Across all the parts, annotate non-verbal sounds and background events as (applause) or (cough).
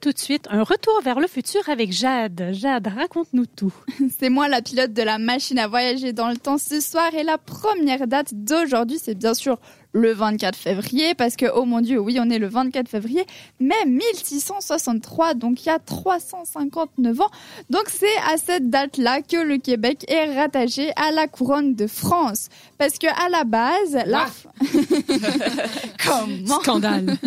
tout de suite un retour vers le futur avec Jade. Jade, raconte-nous tout. (laughs) C'est moi la pilote de la machine à voyager dans le temps ce soir et la première date d'aujourd'hui, c'est bien sûr le 24 février, parce que, oh mon dieu, oui, on est le 24 février, mais 1663, donc il y a 359 ans. Donc c'est à cette date-là que le Québec est rattaché à la couronne de France. Parce que à la base, la... (laughs) Comment? Scandale (laughs)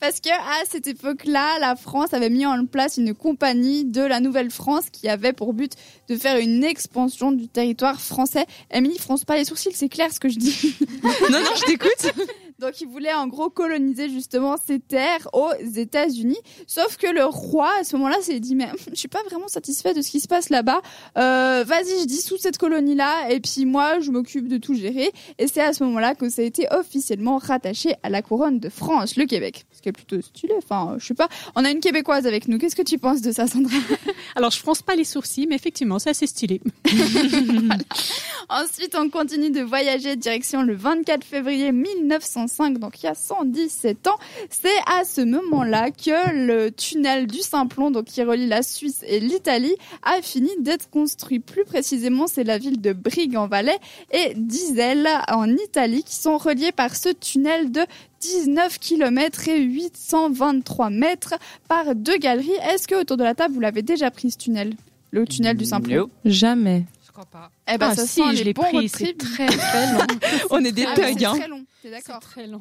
parce que à cette époque-là, la France avait mis en place une compagnie de la Nouvelle-France qui avait pour but de faire une expansion du territoire français. Emily, France pas les sourcils, c'est clair ce que je dis. non, non, je t'écoute. (laughs) Donc il voulait en gros coloniser justement ces terres aux États-Unis. Sauf que le roi à ce moment-là s'est dit mais je suis pas vraiment satisfait de ce qui se passe là-bas. Euh, Vas-y, je dissous cette colonie-là et puis moi je m'occupe de tout gérer. Et c'est à ce moment-là que ça a été officiellement rattaché à la couronne de France, le Québec. Ce qui est plutôt stylé. Enfin, je sais pas. On a une québécoise avec nous. Qu'est-ce que tu penses de ça, Sandra? (laughs) Alors je pense pas les sourcils, mais effectivement c'est assez stylé. (laughs) (laughs) Ensuite, on continue de voyager direction le 24 février 1900 donc il y a 117 ans. C'est à ce moment-là que le tunnel du Simplon, donc qui relie la Suisse et l'Italie, a fini d'être construit. Plus précisément, c'est la ville de Brigue en Valais et d'Iselle en Italie qui sont reliés par ce tunnel de 19 km et 823 mètres par deux galeries. Est-ce que autour de la table, vous l'avez déjà pris ce tunnel? Le tunnel du Simplon Jamais. Je crois pas. Eh ben, ah, ça si, sent je les l'ai bons pris, c'est très très long. (laughs) On est des thugs, c'est hein. très long, t'es d'accord très long.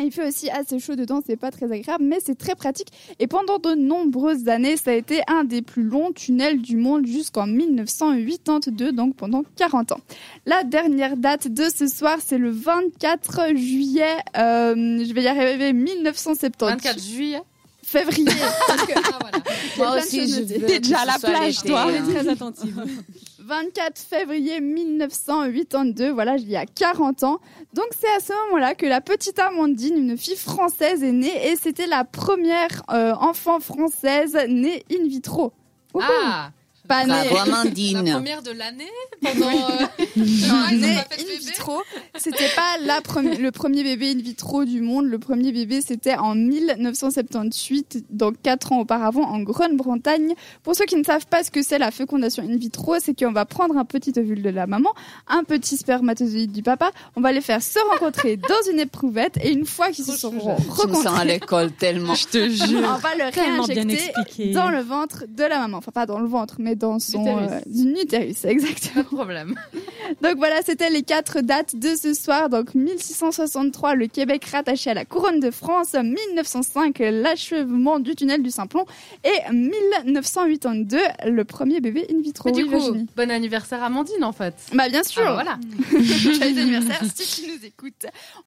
Il fait aussi assez chaud dedans, c'est pas très agréable, mais c'est très pratique. Et pendant de nombreuses années, ça a été un des plus longs tunnels du monde jusqu'en 1982, donc pendant 40 ans. La dernière date de ce soir, c'est le 24 juillet, euh, je vais y arriver, 1970. 24 juillet. Février. (laughs) parce que- Ah, voilà. Moi aussi, je veux T'es déjà à la plage, toi. hein. Très (laughs) attentive. 24 février 1982, voilà, il y a 40 ans. Donc c'est à ce moment-là que la petite Amandine, une fille française, est née et c'était la première euh, enfant française née in vitro. Ah, pas née, Bravo (laughs) la première de l'année pendant. euh, non, ils ont née pas fait de in vitro. C'était pas la premi- le premier bébé in vitro du monde. Le premier bébé, c'était en 1978, donc 4 ans auparavant, en Grande-Bretagne. Pour ceux qui ne savent pas ce que c'est la fécondation in vitro, c'est qu'on va prendre un petit ovule de la maman, un petit spermatozoïde du papa, on va les faire se rencontrer (laughs) dans une éprouvette et une fois qu'ils se seront Je me sens rencontrés, à l'école tellement. Je te jure. on va le réinjecter dans le ventre de la maman. Enfin, pas dans le ventre, mais dans son euh, utérus, (laughs) exactement. Pas de problème. (laughs) Donc voilà, c'était les quatre dates de ce soir. Donc 1663, le Québec rattaché à la couronne de France. 1905, l'achèvement du tunnel du Simplon. Et 1982, le premier bébé in vitro. Mais du Oui, coup, Virginie. bon anniversaire Amandine en fait. Bah bien sûr. Ah, voilà. (laughs) Joyeux anniversaire si tu nous écoutes.